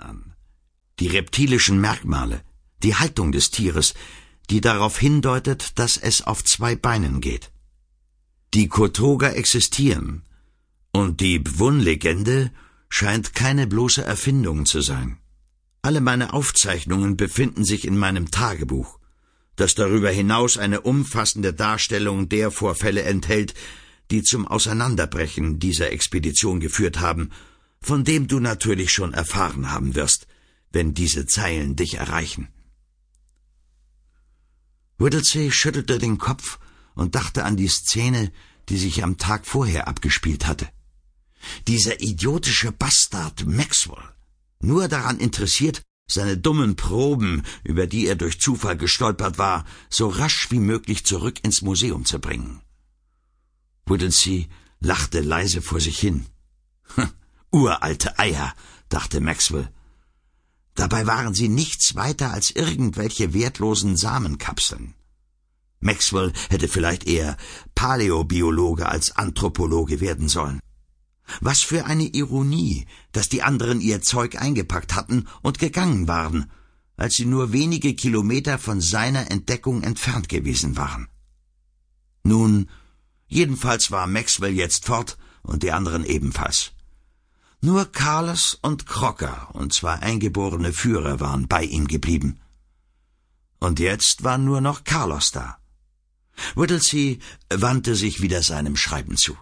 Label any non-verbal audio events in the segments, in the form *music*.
An, die reptilischen Merkmale, die Haltung des Tieres, die darauf hindeutet, dass es auf zwei Beinen geht. Die Kotoga existieren, und die Bwun-Legende scheint keine bloße Erfindung zu sein. Alle meine Aufzeichnungen befinden sich in meinem Tagebuch, das darüber hinaus eine umfassende Darstellung der Vorfälle enthält, die zum Auseinanderbrechen dieser Expedition geführt haben, von dem du natürlich schon erfahren haben wirst, wenn diese Zeilen dich erreichen. Whittlesey schüttelte den Kopf und dachte an die Szene, die sich am Tag vorher abgespielt hatte. Dieser idiotische Bastard Maxwell, nur daran interessiert, seine dummen Proben, über die er durch Zufall gestolpert war, so rasch wie möglich zurück ins Museum zu bringen. Whittlesey lachte leise vor sich hin. Uralte Eier, dachte Maxwell. Dabei waren sie nichts weiter als irgendwelche wertlosen Samenkapseln. Maxwell hätte vielleicht eher Paläobiologe als Anthropologe werden sollen. Was für eine Ironie, dass die anderen ihr Zeug eingepackt hatten und gegangen waren, als sie nur wenige Kilometer von seiner Entdeckung entfernt gewesen waren. Nun, jedenfalls war Maxwell jetzt fort und die anderen ebenfalls. Nur Carlos und Crocker und zwei eingeborene Führer waren bei ihm geblieben. Und jetzt war nur noch Carlos da. Whittlesey wandte sich wieder seinem Schreiben zu.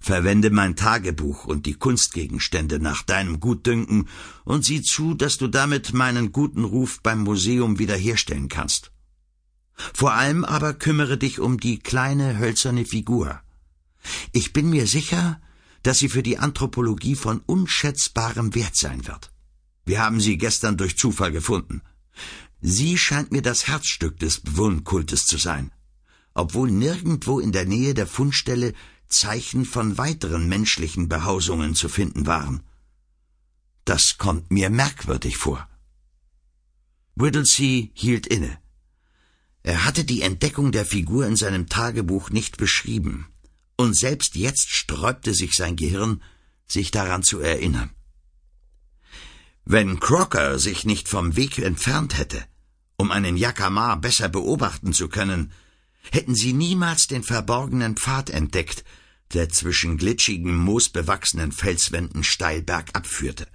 Verwende mein Tagebuch und die Kunstgegenstände nach deinem Gutdünken und sieh zu, dass du damit meinen guten Ruf beim Museum wiederherstellen kannst. Vor allem aber kümmere dich um die kleine hölzerne Figur. Ich bin mir sicher, dass sie für die Anthropologie von unschätzbarem Wert sein wird. Wir haben sie gestern durch Zufall gefunden. Sie scheint mir das Herzstück des Bewunkultes zu sein, obwohl nirgendwo in der Nähe der Fundstelle Zeichen von weiteren menschlichen Behausungen zu finden waren. Das kommt mir merkwürdig vor. Whittlesey hielt inne. Er hatte die Entdeckung der Figur in seinem Tagebuch nicht beschrieben, und selbst jetzt sträubte sich sein Gehirn, sich daran zu erinnern. Wenn Crocker sich nicht vom Weg entfernt hätte, um einen Yakama besser beobachten zu können, hätten sie niemals den verborgenen Pfad entdeckt, der zwischen glitschigen, moosbewachsenen Felswänden steil bergab führte.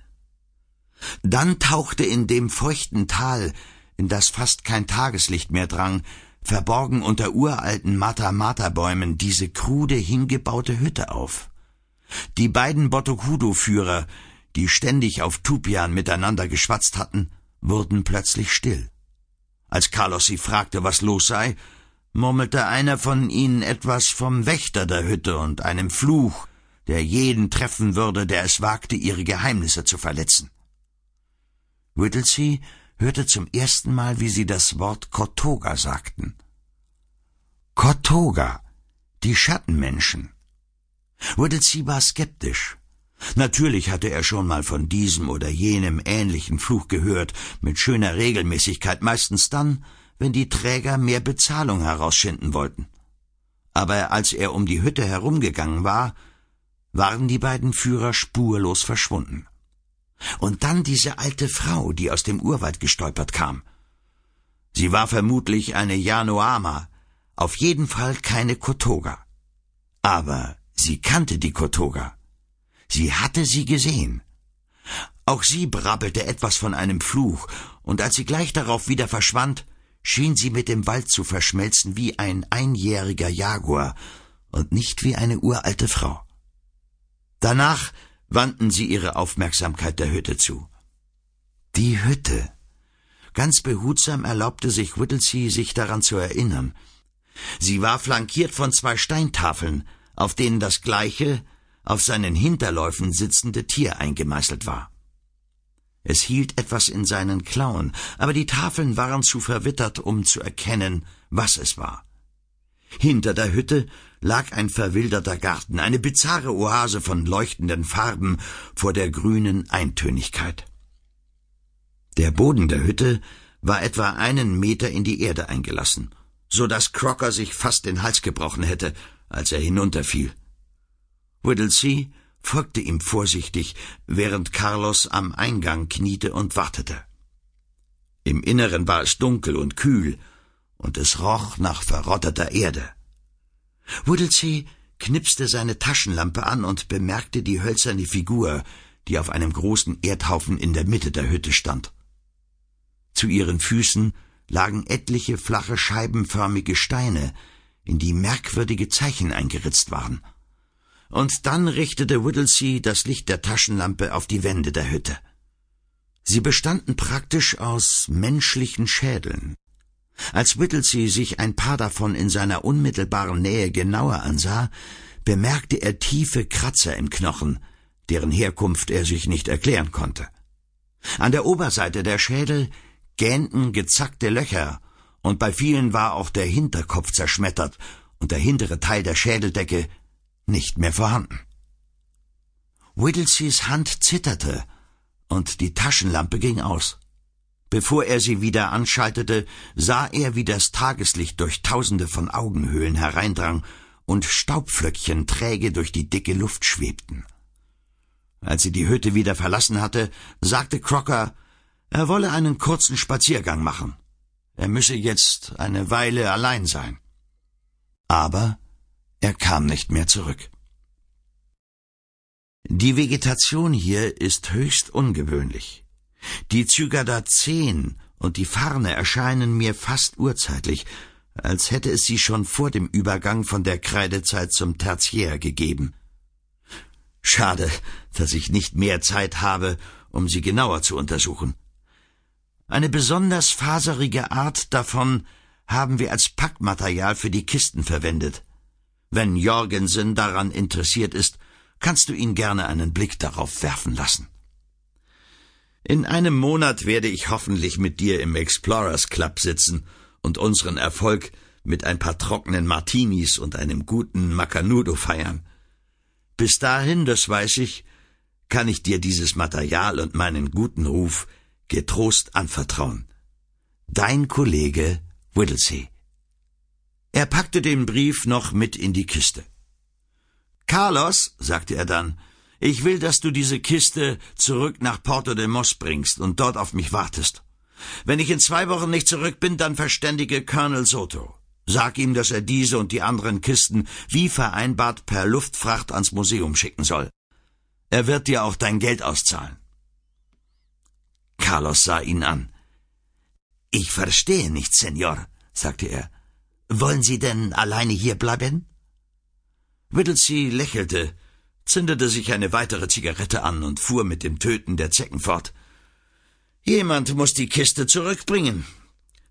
Dann tauchte in dem feuchten Tal, in das fast kein Tageslicht mehr drang, verborgen unter uralten Mata-Mata-Bäumen diese krude hingebaute Hütte auf. Die beiden Botokudo-Führer, die ständig auf Tupian miteinander geschwatzt hatten, wurden plötzlich still. Als Carlos sie fragte, was los sei, murmelte einer von ihnen etwas vom Wächter der Hütte und einem Fluch, der jeden treffen würde, der es wagte, ihre Geheimnisse zu verletzen. Whittlesey hörte zum ersten Mal, wie sie das Wort Kotoga sagten. Kotoga, die Schattenmenschen. Whittlesey war skeptisch. Natürlich hatte er schon mal von diesem oder jenem ähnlichen Fluch gehört, mit schöner Regelmäßigkeit, meistens dann, wenn die Träger mehr Bezahlung herausschinden wollten. Aber als er um die Hütte herumgegangen war, waren die beiden Führer spurlos verschwunden. Und dann diese alte Frau, die aus dem Urwald gestolpert kam. Sie war vermutlich eine Yanoama, auf jeden Fall keine Kotoga. Aber sie kannte die Kotoga. Sie hatte sie gesehen. Auch sie brabbelte etwas von einem Fluch, und als sie gleich darauf wieder verschwand, schien sie mit dem Wald zu verschmelzen wie ein einjähriger Jaguar und nicht wie eine uralte Frau. Danach wandten sie ihre Aufmerksamkeit der Hütte zu. Die Hütte. Ganz behutsam erlaubte sich Whittlesey, sich daran zu erinnern. Sie war flankiert von zwei Steintafeln, auf denen das gleiche, auf seinen Hinterläufen sitzende Tier eingemeißelt war. Es hielt etwas in seinen Klauen, aber die Tafeln waren zu verwittert, um zu erkennen, was es war. Hinter der Hütte lag ein verwilderter Garten, eine bizarre Oase von leuchtenden Farben vor der grünen Eintönigkeit. Der Boden der Hütte war etwa einen Meter in die Erde eingelassen, so dass Crocker sich fast den Hals gebrochen hätte, als er hinunterfiel. Whittlesey folgte ihm vorsichtig, während Carlos am Eingang kniete und wartete. Im Inneren war es dunkel und kühl, und es roch nach verrotteter Erde. Whittlesey knipste seine Taschenlampe an und bemerkte die hölzerne Figur, die auf einem großen Erdhaufen in der Mitte der Hütte stand. Zu ihren Füßen lagen etliche flache scheibenförmige Steine, in die merkwürdige Zeichen eingeritzt waren. Und dann richtete Whittlesey das Licht der Taschenlampe auf die Wände der Hütte. Sie bestanden praktisch aus menschlichen Schädeln. Als Whittlesey sich ein paar davon in seiner unmittelbaren Nähe genauer ansah, bemerkte er tiefe Kratzer im Knochen, deren Herkunft er sich nicht erklären konnte. An der Oberseite der Schädel gähnten gezackte Löcher, und bei vielen war auch der Hinterkopf zerschmettert und der hintere Teil der Schädeldecke nicht mehr vorhanden. Whittleseys Hand zitterte, und die Taschenlampe ging aus. Bevor er sie wieder anschaltete, sah er, wie das Tageslicht durch tausende von Augenhöhlen hereindrang und Staubflöckchen träge durch die dicke Luft schwebten. Als sie die Hütte wieder verlassen hatte, sagte Crocker, er wolle einen kurzen Spaziergang machen. Er müsse jetzt eine Weile allein sein. Aber er kam nicht mehr zurück. Die Vegetation hier ist höchst ungewöhnlich. Die Zygadazeen und die Farne erscheinen mir fast urzeitlich, als hätte es sie schon vor dem Übergang von der Kreidezeit zum Tertiär gegeben. Schade, dass ich nicht mehr Zeit habe, um sie genauer zu untersuchen. Eine besonders faserige Art davon haben wir als Packmaterial für die Kisten verwendet. Wenn Jorgensen daran interessiert ist, kannst du ihn gerne einen Blick darauf werfen lassen. In einem Monat werde ich hoffentlich mit dir im Explorers Club sitzen und unseren Erfolg mit ein paar trockenen Martinis und einem guten Macanudo feiern. Bis dahin, das weiß ich, kann ich dir dieses Material und meinen guten Ruf getrost anvertrauen. Dein Kollege Whittlesey. Er packte den Brief noch mit in die Kiste. Carlos, sagte er dann, ich will, dass du diese Kiste zurück nach Porto de Mos bringst und dort auf mich wartest. Wenn ich in zwei Wochen nicht zurück bin, dann verständige Colonel Soto. Sag ihm, dass er diese und die anderen Kisten wie vereinbart per Luftfracht ans Museum schicken soll. Er wird dir auch dein Geld auszahlen. Carlos sah ihn an. Ich verstehe nicht, Senor, sagte er. Wollen Sie denn alleine hier bleiben? Whittlesey lächelte, zündete sich eine weitere Zigarette an und fuhr mit dem Töten der Zecken fort. Jemand muss die Kiste zurückbringen.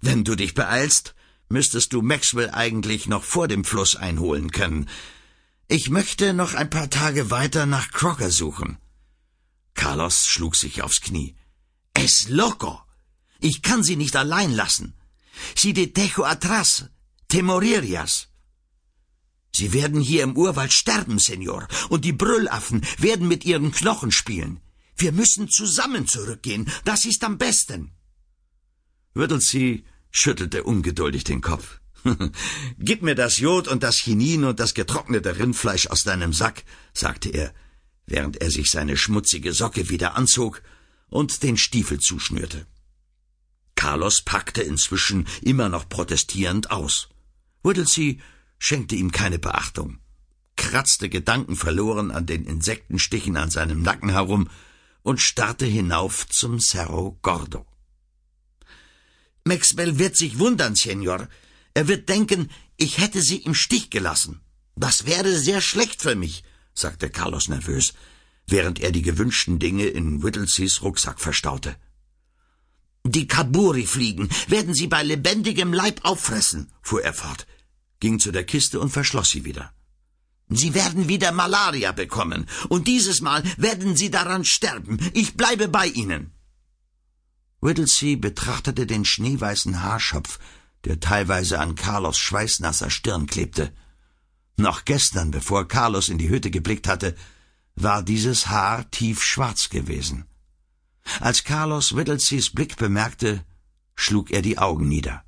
Wenn du dich beeilst, müsstest du Maxwell eigentlich noch vor dem Fluss einholen können. Ich möchte noch ein paar Tage weiter nach Crocker suchen. Carlos schlug sich aufs Knie. Es loco. Ich kann sie nicht allein lassen. Si de tejo atrás. Temoririas. Sie werden hier im Urwald sterben, Senor, und die Brüllaffen werden mit ihren Knochen spielen. Wir müssen zusammen zurückgehen. Das ist am besten. Whittlesey schüttelte ungeduldig den Kopf. *laughs* Gib mir das Jod und das Chinin und das getrocknete Rindfleisch aus deinem Sack, sagte er, während er sich seine schmutzige Socke wieder anzog und den Stiefel zuschnürte. Carlos packte inzwischen immer noch protestierend aus. Whittlesey schenkte ihm keine Beachtung, kratzte gedankenverloren an den Insektenstichen an seinem Nacken herum und starrte hinauf zum Cerro Gordo. Maxwell wird sich wundern, Senor. Er wird denken, ich hätte sie im Stich gelassen. Das wäre sehr schlecht für mich, sagte Carlos nervös während er die gewünschten Dinge in Whittleseys Rucksack verstaute. Die Kaburi-Fliegen werden sie bei lebendigem Leib auffressen, fuhr er fort, ging zu der Kiste und verschloss sie wieder. Sie werden wieder Malaria bekommen, und dieses Mal werden Sie daran sterben. Ich bleibe bei Ihnen. Whittlesey betrachtete den schneeweißen Haarschopf, der teilweise an Carlos schweißnasser Stirn klebte. Noch gestern, bevor Carlos in die Hütte geblickt hatte, war dieses Haar tiefschwarz gewesen. Als Carlos Whittleseys Blick bemerkte, schlug er die Augen nieder.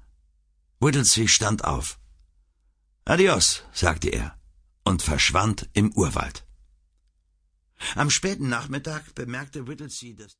Whittlesey stand auf. Adios, sagte er und verschwand im Urwald. Am späten Nachmittag bemerkte Whittlesey, dass